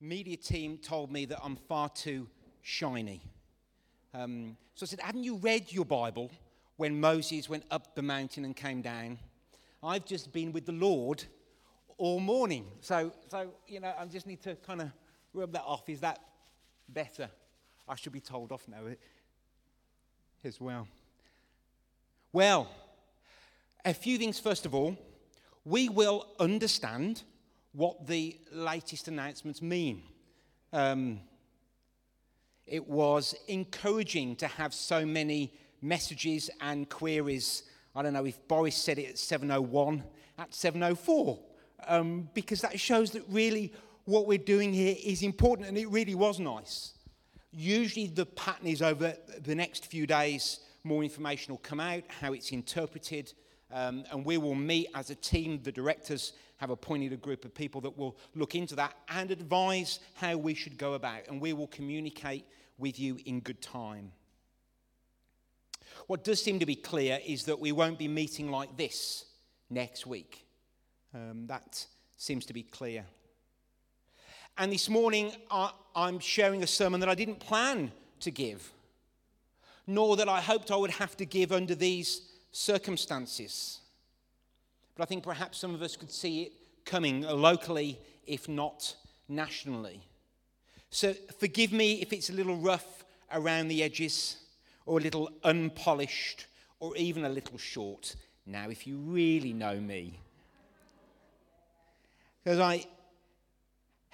media team told me that I'm far too shiny. Um, so I said, Haven't you read your Bible when Moses went up the mountain and came down? I've just been with the Lord all morning. So, so you know, I just need to kind of rub that off. Is that better? I should be told off now as well. Well, a few things first of all. We will understand what the latest announcements mean. Um, it was encouraging to have so many messages and queries. I don't know if Boris said it at 701, at 704, um, because that shows that really what we're doing here is important, and it really was nice. Usually, the pattern is over the next few days, more information will come out, how it's interpreted, um, and we will meet as a team, the directors, have appointed a group of people that will look into that and advise how we should go about, and we will communicate with you in good time. What does seem to be clear is that we won't be meeting like this next week. Um, that seems to be clear. And this morning, I, I'm sharing a sermon that I didn't plan to give, nor that I hoped I would have to give under these circumstances. But I think perhaps some of us could see it coming locally, if not nationally. So forgive me if it's a little rough around the edges, or a little unpolished, or even a little short. Now, if you really know me, because I,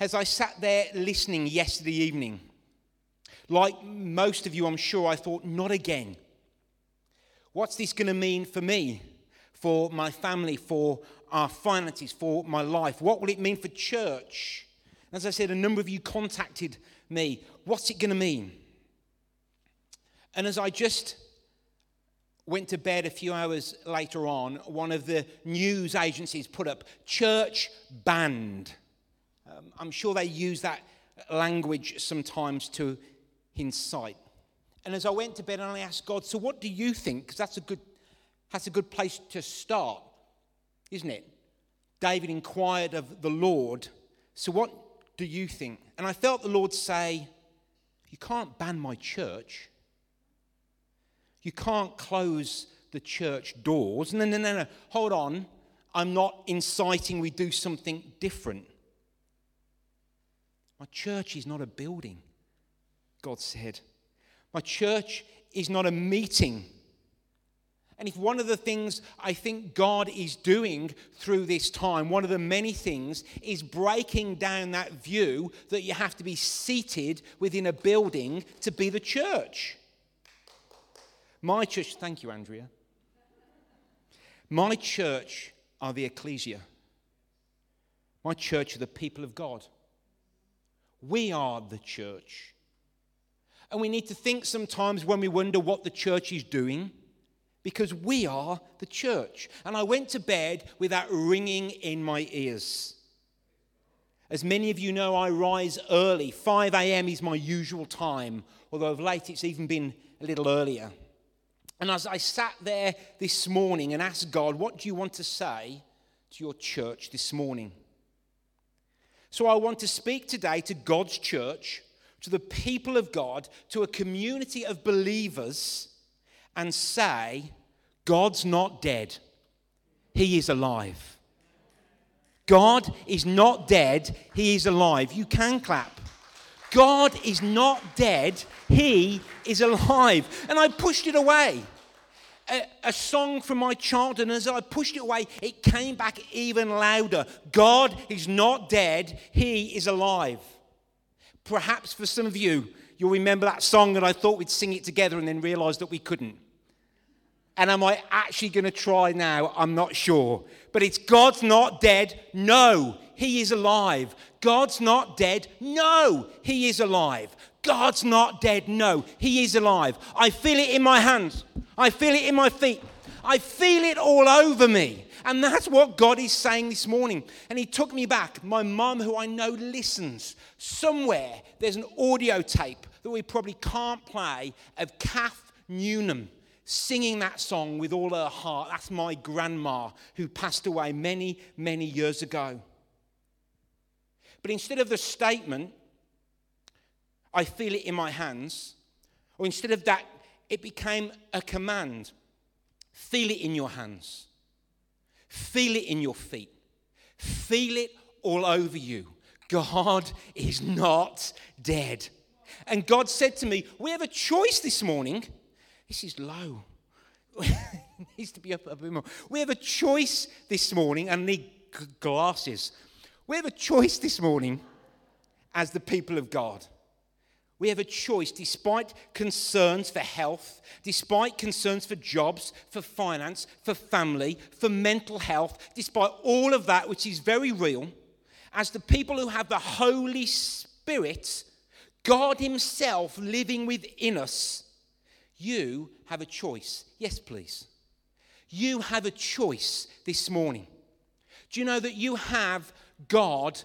as I sat there listening yesterday evening, like most of you, I'm sure, I thought, not again. What's this going to mean for me? for my family, for our finances, for my life? What will it mean for church? As I said, a number of you contacted me. What's it going to mean? And as I just went to bed a few hours later on, one of the news agencies put up church banned. Um, I'm sure they use that language sometimes to incite. And as I went to bed and I asked God, so what do you think? Because that's a good that's a good place to start, isn't it? David inquired of the Lord, So what do you think? And I felt the Lord say, You can't ban my church. You can't close the church doors. No, no, no, no. Hold on. I'm not inciting we do something different. My church is not a building, God said. My church is not a meeting and if one of the things I think God is doing through this time, one of the many things, is breaking down that view that you have to be seated within a building to be the church. My church, thank you, Andrea. My church are the ecclesia. My church are the people of God. We are the church. And we need to think sometimes when we wonder what the church is doing because we are the church. And I went to bed with that ringing in my ears. As many of you know, I rise early. 5 a.m. is my usual time, although of late it's even been a little earlier. And as I sat there this morning and asked God, What do you want to say to your church this morning? So I want to speak today to God's church, to the people of God, to a community of believers and say, God's not dead, He is alive. God is not dead, He is alive. You can clap. God is not dead, He is alive. And I pushed it away. A, a, song from my childhood, and as I pushed it away, it came back even louder. God is not dead, He is alive. Perhaps for some of you, you'll remember that song that I thought we'd sing it together and then realized that we couldn't. And am I actually going to try now? I'm not sure. But it's God's not dead. No, He is alive. God's not dead. No, He is alive. God's not dead. No, He is alive. I feel it in my hands. I feel it in my feet. I feel it all over me. And that's what God is saying this morning. And He took me back. My mum, who I know listens, somewhere there's an audio tape that we probably can't play of Kath Newnham singing that song with all her heart. That's my grandma who passed away many, many years ago. But instead of the statement, I feel it in my hands, or instead of that, it became a command. Feel it in your hands. Feel it in your feet. Feel it all over you. God is not dead. And God said to me, We have a choice this morning. This is low. needs to be up a bit more. We have a choice this morning, and need glasses. We have a choice this morning as the people of God. We have a choice despite concerns for health, despite concerns for jobs, for finance, for family, for mental health, despite all of that, which is very real, as the people who have the Holy Spirit, God Himself living within us, you have a choice. Yes, please. You have a choice this morning. Do you know that you have God,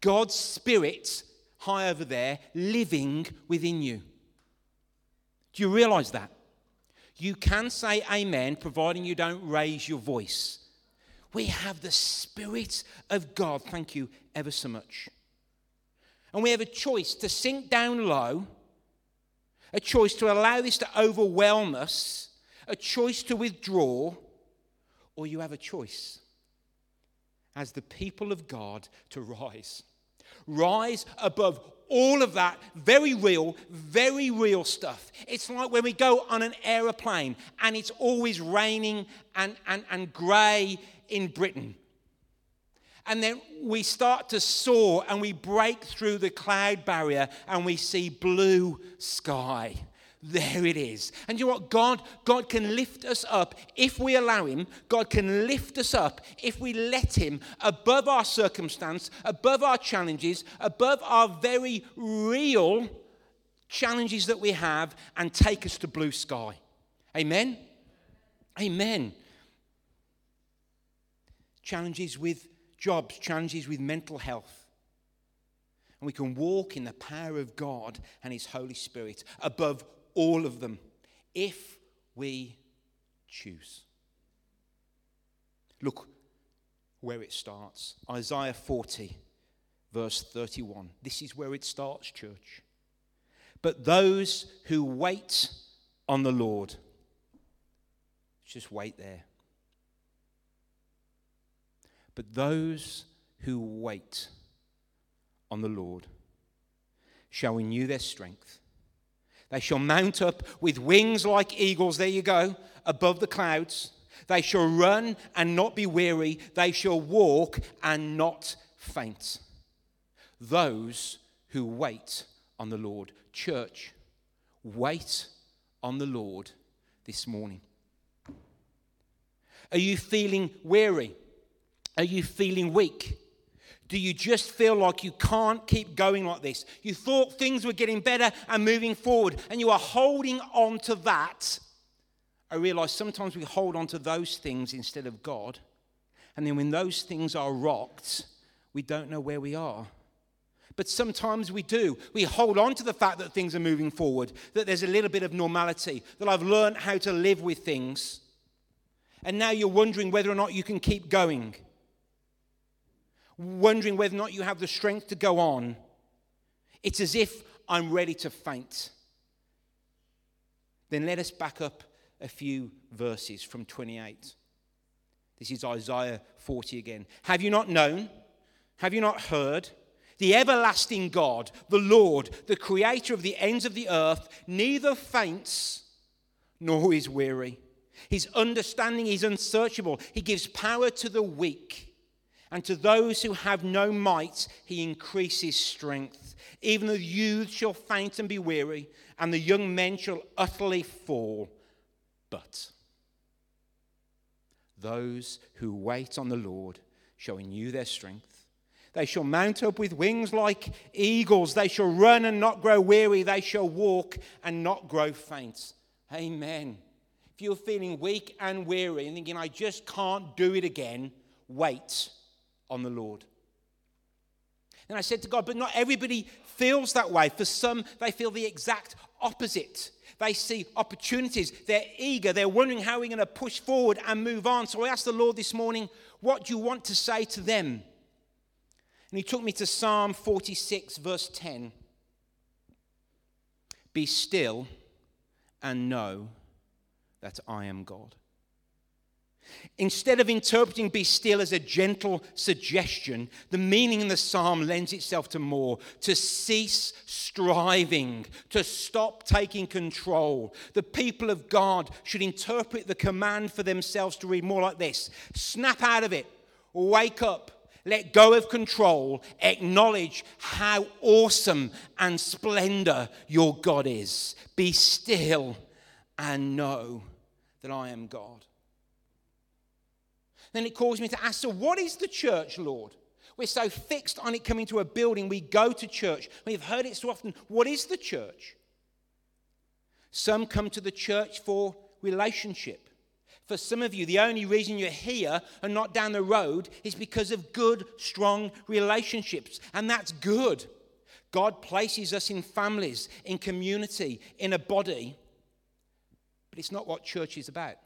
God's Spirit, high over there, living within you? Do you realize that? You can say amen, providing you don't raise your voice. We have the Spirit of God. Thank you ever so much. And we have a choice to sink down low, a choice to allow this to overwhelm us, a choice to withdraw, or you have a choice as the people of God to rise. Rise above all of that very real, very real stuff. It's like when we go on an aeroplane and it's always raining and, and, and grey in Britain. And then we start to soar and we break through the cloud barrier and we see blue sky. There it is. And you know what? God, God can lift us up if we allow Him. God can lift us up if we let Him above our circumstance, above our challenges, above our very real challenges that we have, and take us to blue sky. Amen? Amen. Challenges with jobs, challenges with mental health. And we can walk in the power of God and His Holy Spirit above all of them if we choose. Look where it starts Isaiah 40, verse 31. This is where it starts, church. But those who wait on the Lord, just wait there. But those who wait on the Lord shall renew their strength. They shall mount up with wings like eagles. There you go, above the clouds. They shall run and not be weary. They shall walk and not faint. Those who wait on the Lord. Church, wait on the Lord this morning. Are you feeling weary? Are you feeling weak? Do you just feel like you can't keep going like this? You thought things were getting better and moving forward, and you are holding on to that. I realize sometimes we hold on to those things instead of God. And then when those things are rocked, we don't know where we are. But sometimes we do. We hold on to the fact that things are moving forward, that there's a little bit of normality, that I've learned how to live with things. And now you're wondering whether or not you can keep going wondering whether or not you have the strength to go on, it's as if I'm ready to faint. Then let us back up a few verses from 28. This is Isaiah 40 again. Have you not known? Have you not heard? The everlasting God, the Lord, the creator of the ends of the earth, neither faints nor is weary. His understanding is unsearchable. He gives power to the weak. And to those who have no might, he increases strength. Even the youth shall faint and be weary, and the young men shall utterly fall. But those who wait on the Lord shall renew their strength. They shall mount up with wings like eagles. They shall run and not grow weary. They shall walk and not grow faint. Amen. If you're feeling weak and weary and thinking, I just can't do it again, wait on the Lord. And I said to God, but not everybody feels that way. For some, they feel the exact opposite. They see opportunities, they're eager, they're wondering how we're going to push forward and move on. So I asked the Lord this morning, what do you want to say to them? And he took me to Psalm 46, verse 10. Be still and know that I am God. Instead of interpreting be still as a gentle suggestion, the meaning in the psalm lends itself to more to cease striving, to stop taking control. The people of God should interpret the command for themselves to read more like this snap out of it, wake up. Let go of control. Acknowledge how awesome and splendor your God is. Be still and know that I am God. Then it calls me to ask, so what is the church, Lord? We're so fixed on it coming to a building, we go to church. We've heard it so often. What is the church? Some come to the church for relationship. For some of you, the only reason you're here and not down the road is because of good, strong relationships. And that's good. God places us in families, in community, in a body. But it's not what church is about.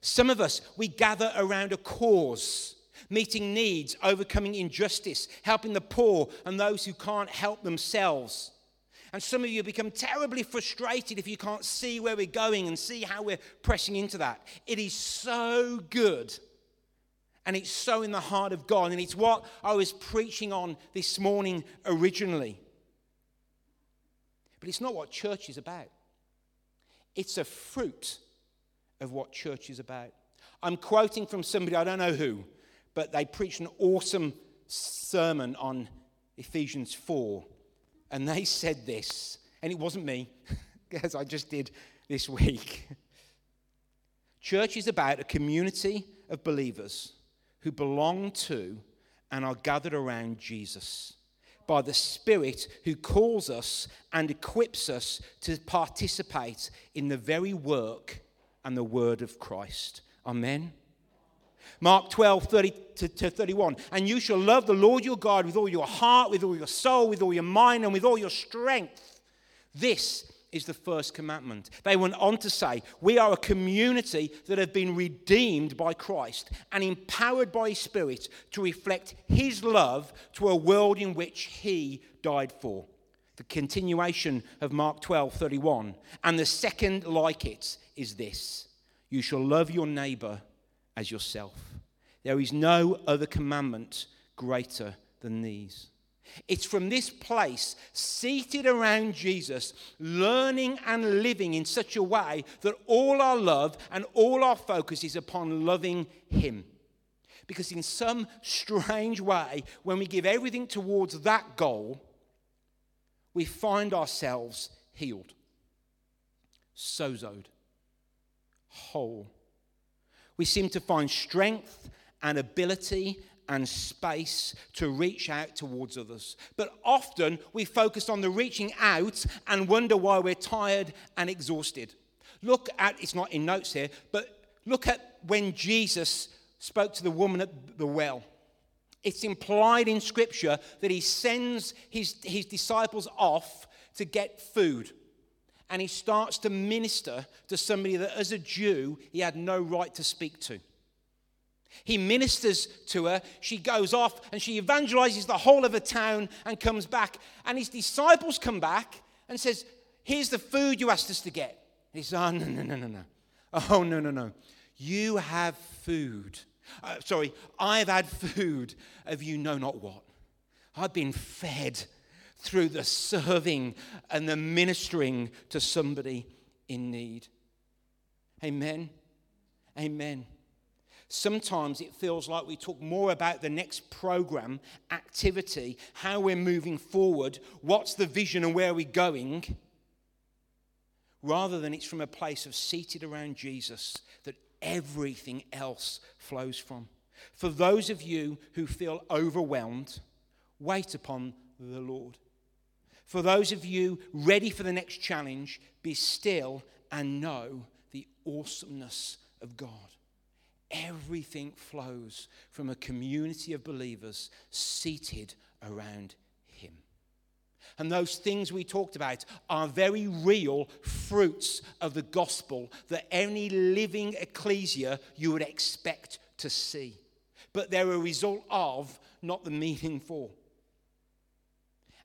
Some of us, we gather around a cause, meeting needs, overcoming injustice, helping the poor and those who can't help themselves. And some of you become terribly frustrated if you can't see where we're going and see how we're pressing into that. It is so good. And it's so in the heart of God. And it's what I was preaching on this morning originally. But it's not what church is about, it's a fruit of what church is about. I'm quoting from somebody, I don't know who, but they preached an awesome sermon on Ephesians 4. And they said this, and it wasn't me, as I just did this week. Church is about a community of believers who belong to and are gathered around Jesus by the Spirit who calls us and equips us to participate in the very work and the word of Christ. Amen. Mark 12, 30 to, to 31. And you shall love the Lord your God with all your heart, with all your soul, with all your mind, and with all your strength. This is the first commandment. They went on to say, We are a community that have been redeemed by Christ and empowered by His Spirit to reflect His love to a world in which He died for. The continuation of Mark 12, 31. And the second like it is this You shall love your neighbor as yourself. There is no other commandment greater than these. It's from this place, seated around Jesus, learning and living in such a way that all our love and all our focus is upon loving Him. Because, in some strange way, when we give everything towards that goal, we find ourselves healed, sozoed, whole. We seem to find strength and ability and space to reach out towards others. But often we focus on the reaching out and wonder why we're tired and exhausted. Look at, it's not in notes here, but look at when Jesus spoke to the woman at the well. It's implied in Scripture that he sends his, his disciples off to get food and he starts to minister to somebody that, as a Jew, he had no right to speak to. He ministers to her. She goes off and she evangelizes the whole of the town and comes back. And his disciples come back and says, "Here's the food you asked us to get." he says, "Oh no no no no no! Oh no no no! You have food. Uh, sorry, I've had food of you know not what. I've been fed." Through the serving and the ministering to somebody in need. Amen. Amen. Sometimes it feels like we talk more about the next program, activity, how we're moving forward, what's the vision and where are we're going, rather than it's from a place of seated around Jesus that everything else flows from. For those of you who feel overwhelmed, wait upon the Lord. For those of you ready for the next challenge, be still and know the awesomeness of God. Everything flows from a community of believers seated around Him. And those things we talked about are very real fruits of the gospel that any living ecclesia you would expect to see. But they're a result of not the meaningful.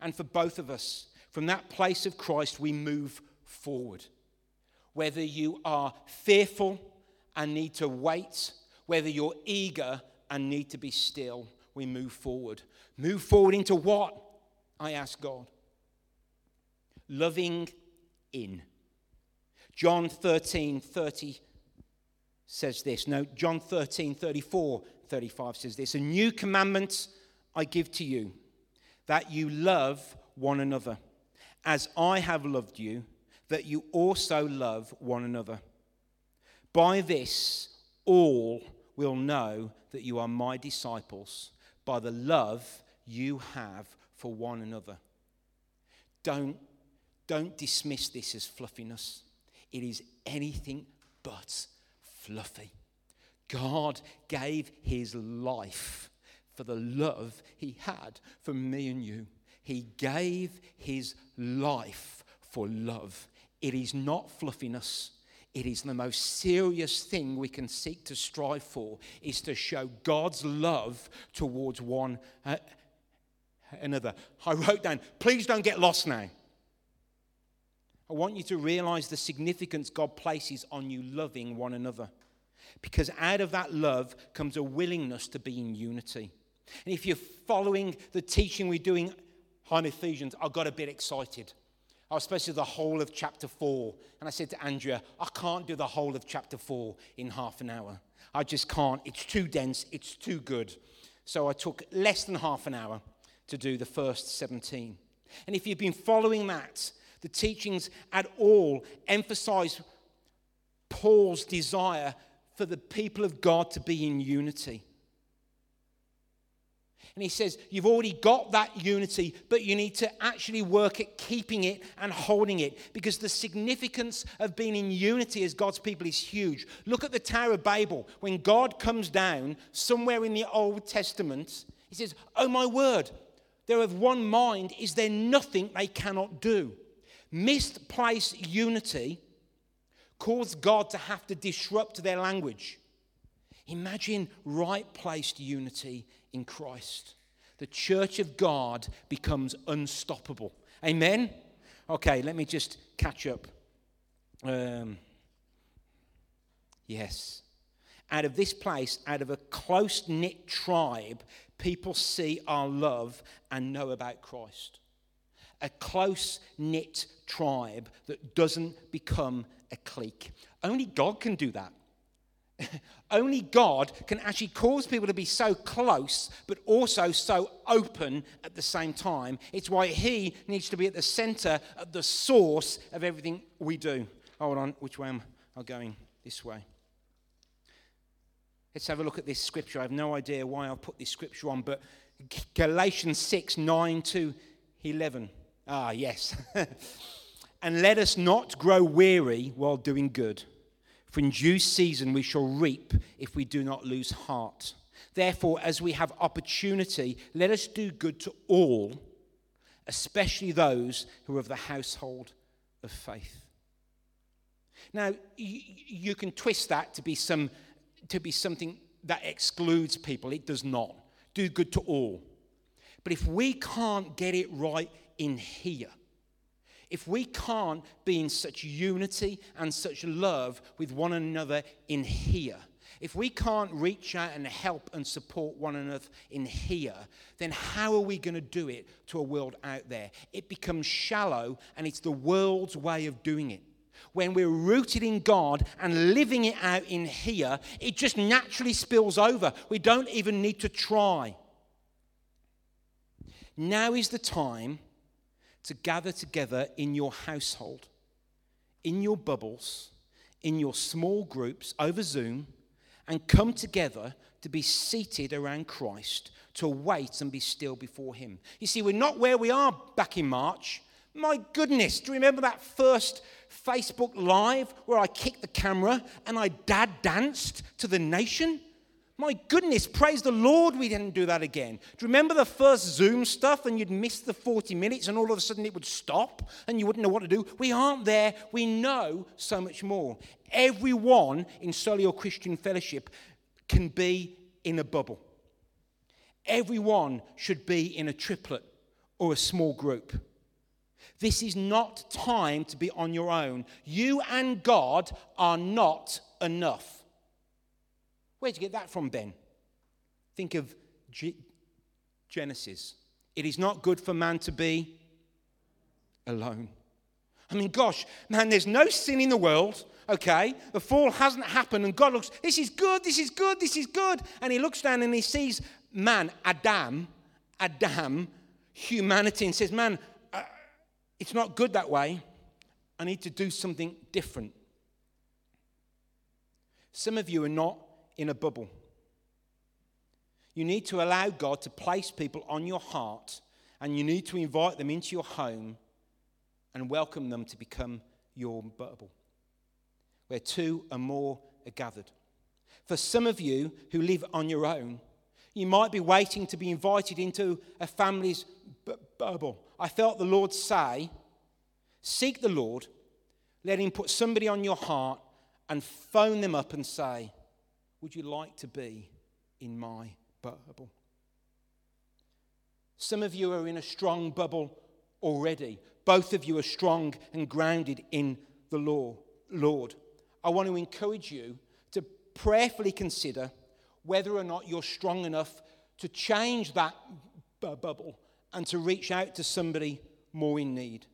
And for both of us, from that place of Christ, we move forward. Whether you are fearful and need to wait, whether you're eager and need to be still, we move forward. Move forward into what? I ask God. Loving in. John 13 30 says this. No, John 13 34 35 says this. A new commandment I give to you, that you love one another. As I have loved you, that you also love one another. By this, all will know that you are my disciples, by the love you have for one another. Don't, don't dismiss this as fluffiness. It is anything but fluffy. God gave his life for the love he had for me and you. He gave his life for love. It is not fluffiness. It is the most serious thing we can seek to strive for is to show God's love towards one uh, another. I wrote down, please don't get lost now. I want you to realize the significance God places on you loving one another. Because out of that love comes a willingness to be in unity. And if you're following the teaching we're doing on Ephesians, I got a bit excited. I was supposed to do the whole of chapter 4. And I said to Andrea, I can't do the whole of chapter 4 in half an hour. I just can't. It's too dense, it's too good. So I took less than half an hour to do the first 17. And if you've been following that, the teachings at all emphasize Paul's desire for the people of God to be in unity. And he says, You've already got that unity, but you need to actually work at keeping it and holding it because the significance of being in unity as God's people is huge. Look at the Tower of Babel. When God comes down somewhere in the Old Testament, he says, Oh my word, they're of one mind. Is there nothing they cannot do? Misplaced unity caused God to have to disrupt their language. Imagine right placed unity in Christ. The church of God becomes unstoppable. Amen? Okay, let me just catch up. Um, yes. Out of this place, out of a close knit tribe, people see our love and know about Christ. A close knit tribe that doesn't become a clique. Only God can do that. Only God can actually cause people to be so close, but also so open at the same time. It's why He needs to be at the center, at the source of everything we do. Hold on, which way am I going? This way. Let's have a look at this scripture. I have no idea why I've put this scripture on, but Galatians 6 9 to 11. Ah, yes. And let us not grow weary while doing good, for in due season we shall reap if we do not lose heart. Therefore, as we have opportunity, let us do good to all, especially those who are of the household of faith. Now, you, can twist that to be, some, to be something that excludes people. It does not. Do good to all. But if we can't get it right in here, if we can't be in such unity and such love with one another in here, if we can't reach out and help and support one another in here, then how are we going to do it to a world out there? It becomes shallow and it's the world's way of doing it. When we're rooted in God and living it out in here, it just naturally spills over. We don't even need to try. Now is the time to gather together in your household, in your bubbles, in your small groups over Zoom, and come together to be seated around Christ, to wait and be still before Him. You see, we're not where we are back in March. My goodness, do you remember that first Facebook Live where I kicked the camera and I dad danced to the nation? My goodness, praise the Lord, we didn't do that again. Do you remember the first Zoom stuff and you'd miss the 40 minutes and all of a sudden it would stop and you wouldn't know what to do? We aren't there. We know so much more. Everyone in Solihull Christian Fellowship can be in a bubble. Everyone should be in a triplet or a small group. This is not time to be on your own. You and God are not enough. Where'd you get that from, Ben? Think of G- Genesis. It is not good for man to be alone. I mean, gosh, man, there's no sin in the world, okay? The fall hasn't happened, and God looks, this is good, this is good, this is good. And he looks down and he sees man, Adam, Adam, humanity, and says, man, uh, it's not good that way. I need to do something different. Some of you are not in a bubble. You need to allow God to place people on your heart, and you need to invite them into your home and welcome them to become your bubble, where two or more are gathered. For some of you who live on your own, you might be waiting to be invited into a family's bubble. I felt the Lord say, Seek the Lord, let Him put somebody on your heart and phone them up and say, Would you like to be in my bubble? Some of you are in a strong bubble already. Both of you are strong and grounded in the law, Lord. I want to encourage you to prayerfully consider whether or not you're strong enough to change that bu- bubble and to reach out to somebody more in need.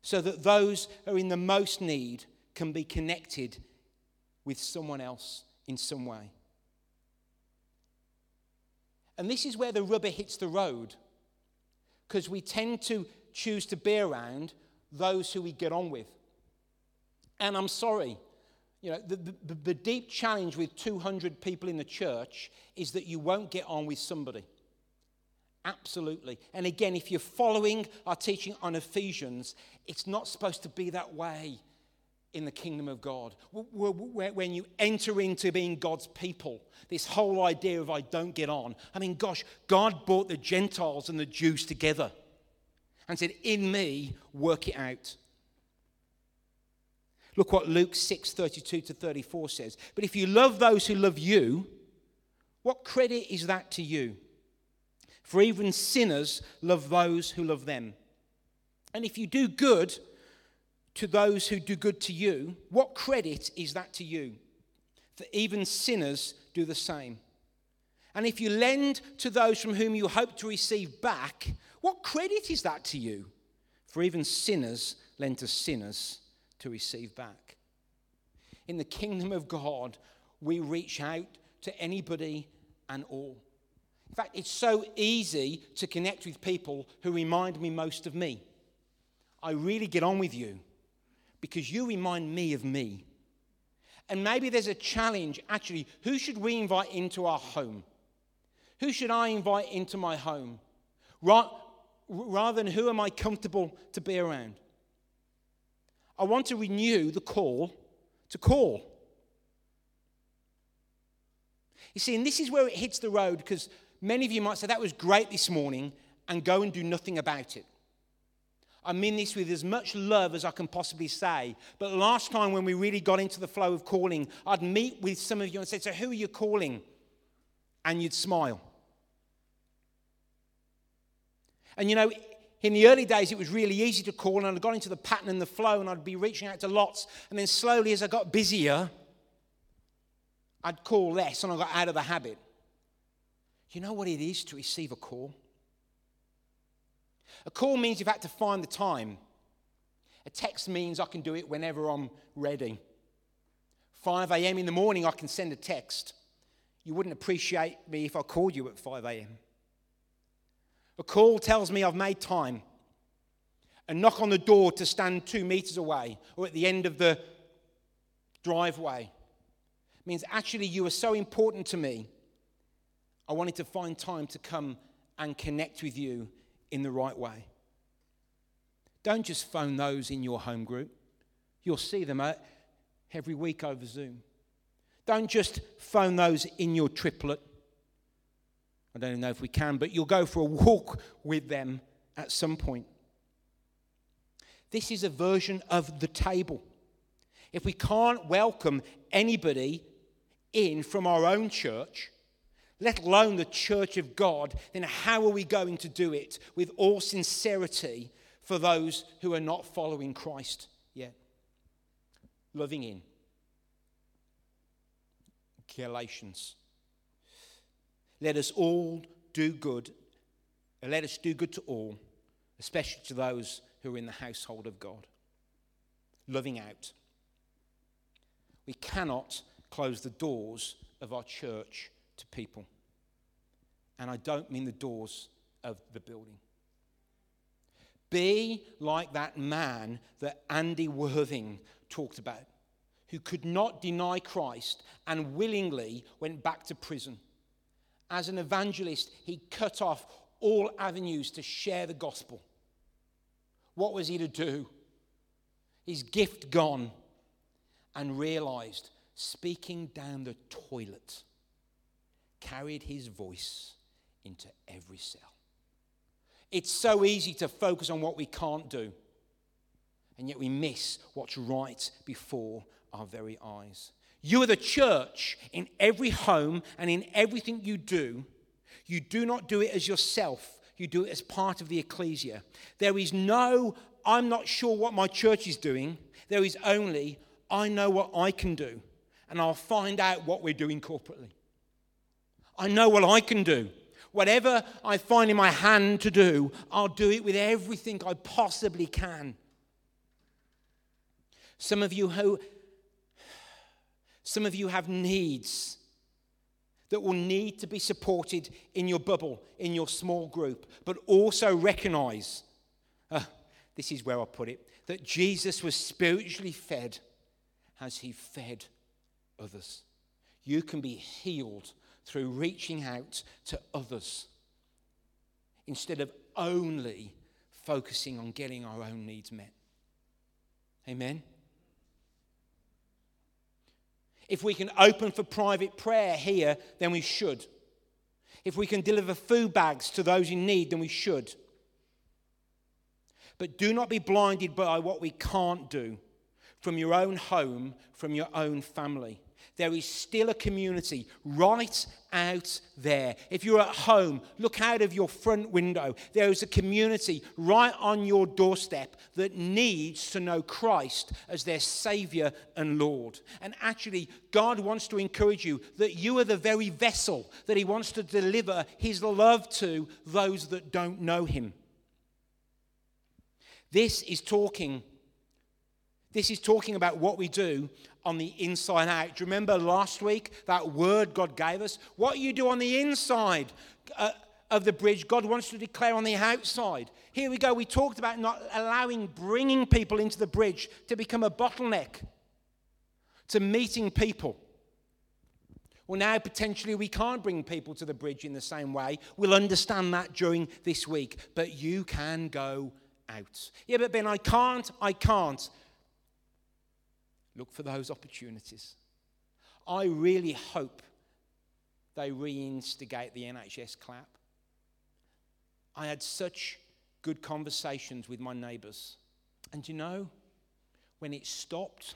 So that those who are in the most need can be connected with someone else in some way. And this is where the rubber hits the road because we tend to choose to be around those who we get on with. And I'm sorry, you know, the, the, the, deep challenge with 200 people in the church is that you won't get on with somebody. Absolutely. And again, if you're following our teaching on Ephesians, it's not supposed to be that way in the kingdom of God. When you enter into being God's people, this whole idea of I don't get on. I mean, gosh, God brought the Gentiles and the Jews together and said, In me, work it out. Look what Luke 6 32 to 34 says. But if you love those who love you, what credit is that to you? For even sinners love those who love them. And if you do good to those who do good to you, what credit is that to you? For even sinners do the same. And if you lend to those from whom you hope to receive back, what credit is that to you? For even sinners lend to sinners to receive back. In the kingdom of God, we reach out to anybody and all. In fact, it's so easy to connect with people who remind me most of me. I really get on with you because you remind me of me. And maybe there's a challenge actually, who should we invite into our home? Who should I invite into my home? Rather than who am I comfortable to be around? I want to renew the call to call. You see, and this is where it hits the road because many of you might say, that was great this morning, and go and do nothing about it. I mean this with as much love as I can possibly say. But last time when we really got into the flow of calling, I'd meet with some of you and say, So who are you calling? And you'd smile. And you know, in the early days, it was really easy to call, and I'd got into the pattern and the flow, and I'd be reaching out to lots. And then slowly, as I got busier, I'd call less, and I got out of the habit. You know what it is to receive a call? A call means you've had to find the time. A text means I can do it whenever I'm ready. 5 a.m. in the morning, I can send a text. You wouldn't appreciate me if I called you at 5 a.m. A call tells me I've made time. A knock on the door to stand two meters away or at the end of the driveway means actually you are so important to me. I wanted to find time to come and connect with you in the right way. Don't just phone those in your home group. You'll see them uh, every week over Zoom. Don't just phone those in your triplet. I don't even know if we can, but you'll go for a walk with them at some point. This is a version of the table. If we can't welcome anybody in from our own church, let alone the church of God, then how are we going to do it with all sincerity for those who are not following Christ yet? Loving in. Galatians. Let us all do good. Let us do good to all, especially to those who are in the household of God. Loving out. We cannot close the doors of our church to people. And I don't mean the doors of the building. Be like that man that Andy Worthing talked about, who could not deny Christ and willingly went back to prison. As an evangelist, he cut off all avenues to share the gospel. What was he to do? His gift gone, and realized speaking down the toilet carried his voice into every cell. It's so easy to focus on what we can't do, and yet we miss what's right before our very eyes. You are the church in every home and in everything you do. You do not do it as yourself, you do it as part of the ecclesia. There is no, I'm not sure what my church is doing. There is only, I know what I can do, and I'll find out what we're doing corporately. I know what I can do. Whatever I find in my hand to do, I'll do it with everything I possibly can. Some of you who some of you have needs that will need to be supported in your bubble, in your small group, but also recognize uh, this is where I put it that Jesus was spiritually fed as he fed others. You can be healed through reaching out to others instead of only focusing on getting our own needs met. Amen? If we can open for private prayer here, then we should. If we can deliver food bags to those in need, then we should. But do not be blinded by what we can't do from your own home, from your own family there is still a community right out there. If you're at home, look out of your front window. There is a community right on your doorstep that needs to know Christ as their Savior and Lord. And actually, God wants to encourage you that you are the very vessel that He wants to deliver His love to those that don't know Him. This is talking. This is talking about what we do on the inside out. Do you remember last week that word God gave us? What you do on the inside uh, of the bridge, God wants to declare on the outside. Here we go. We talked about not allowing bringing people into the bridge to become a bottleneck to meeting people. Well, now potentially we can't bring people to the bridge in the same way. We'll understand that during this week, but you can go out. Yeah, but Ben, I can't, I can't. Look for those opportunities. I really hope they reinstigate the NHS clap. I had such good conversations with my neighbours. And you know, when it stopped,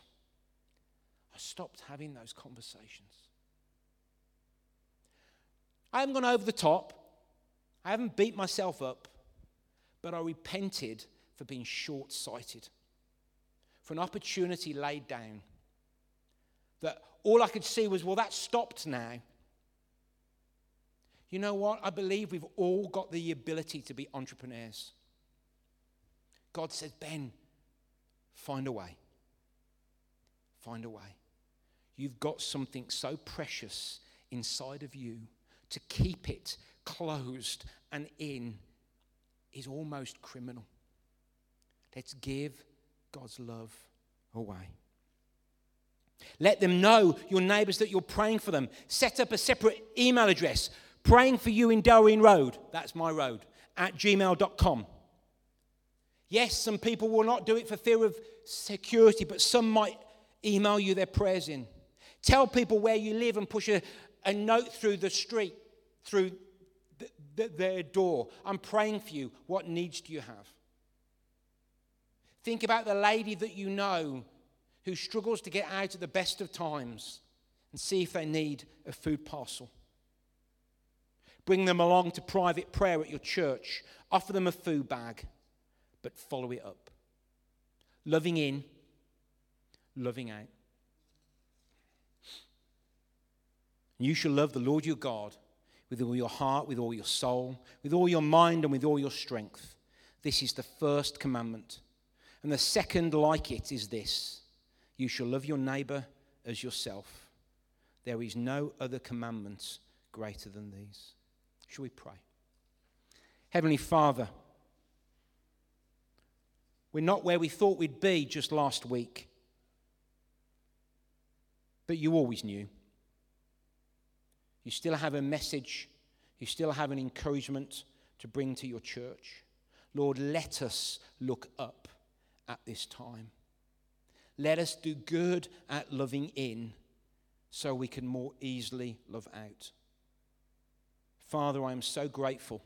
I stopped having those conversations. I haven't gone over the top, I haven't beat myself up, but I repented for being short sighted for an opportunity laid down that all I could see was, well, that stopped now. You know what? I believe we've all got the ability to be entrepreneurs. God says, Ben, find a way. Find a way. You've got something so precious inside of you to keep it closed and in is almost criminal. Let's give God's love away. Let them know, your neighbors, that you're praying for them. Set up a separate email address. Praying for you in Darwin Road. That's my road. At gmail.com. Yes, some people will not do it for fear of security, but some might email you their prayers in. Tell people where you live and push a, a note through the street, through the, the, their door. I'm praying for you. What needs do you have? Think about the lady that you know who struggles to get out at the best of times and see if they need a food parcel. Bring them along to private prayer at your church. Offer them a food bag, but follow it up. Loving in, loving out. You shall love the Lord your God with all your heart, with all your soul, with all your mind, and with all your strength. This is the first commandment. And the second, like it, is this you shall love your neighbor as yourself. There is no other commandment greater than these. Shall we pray? Heavenly Father, we're not where we thought we'd be just last week, but you always knew. You still have a message, you still have an encouragement to bring to your church. Lord, let us look up at this time. Let us do good at loving in so we can more easily love out. Father, I am so grateful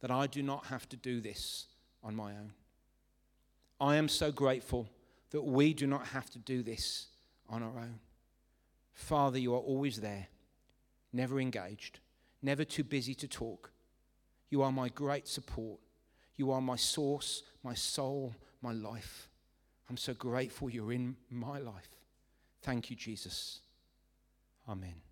that I do not have to do this on my own. I am so grateful that we do not have to do this on our own. Father, you are always there never engaged, never too busy to talk. You are my great support. You are my source, my soul, my life. I'm so grateful you're in my life. Thank you, Jesus. Amen.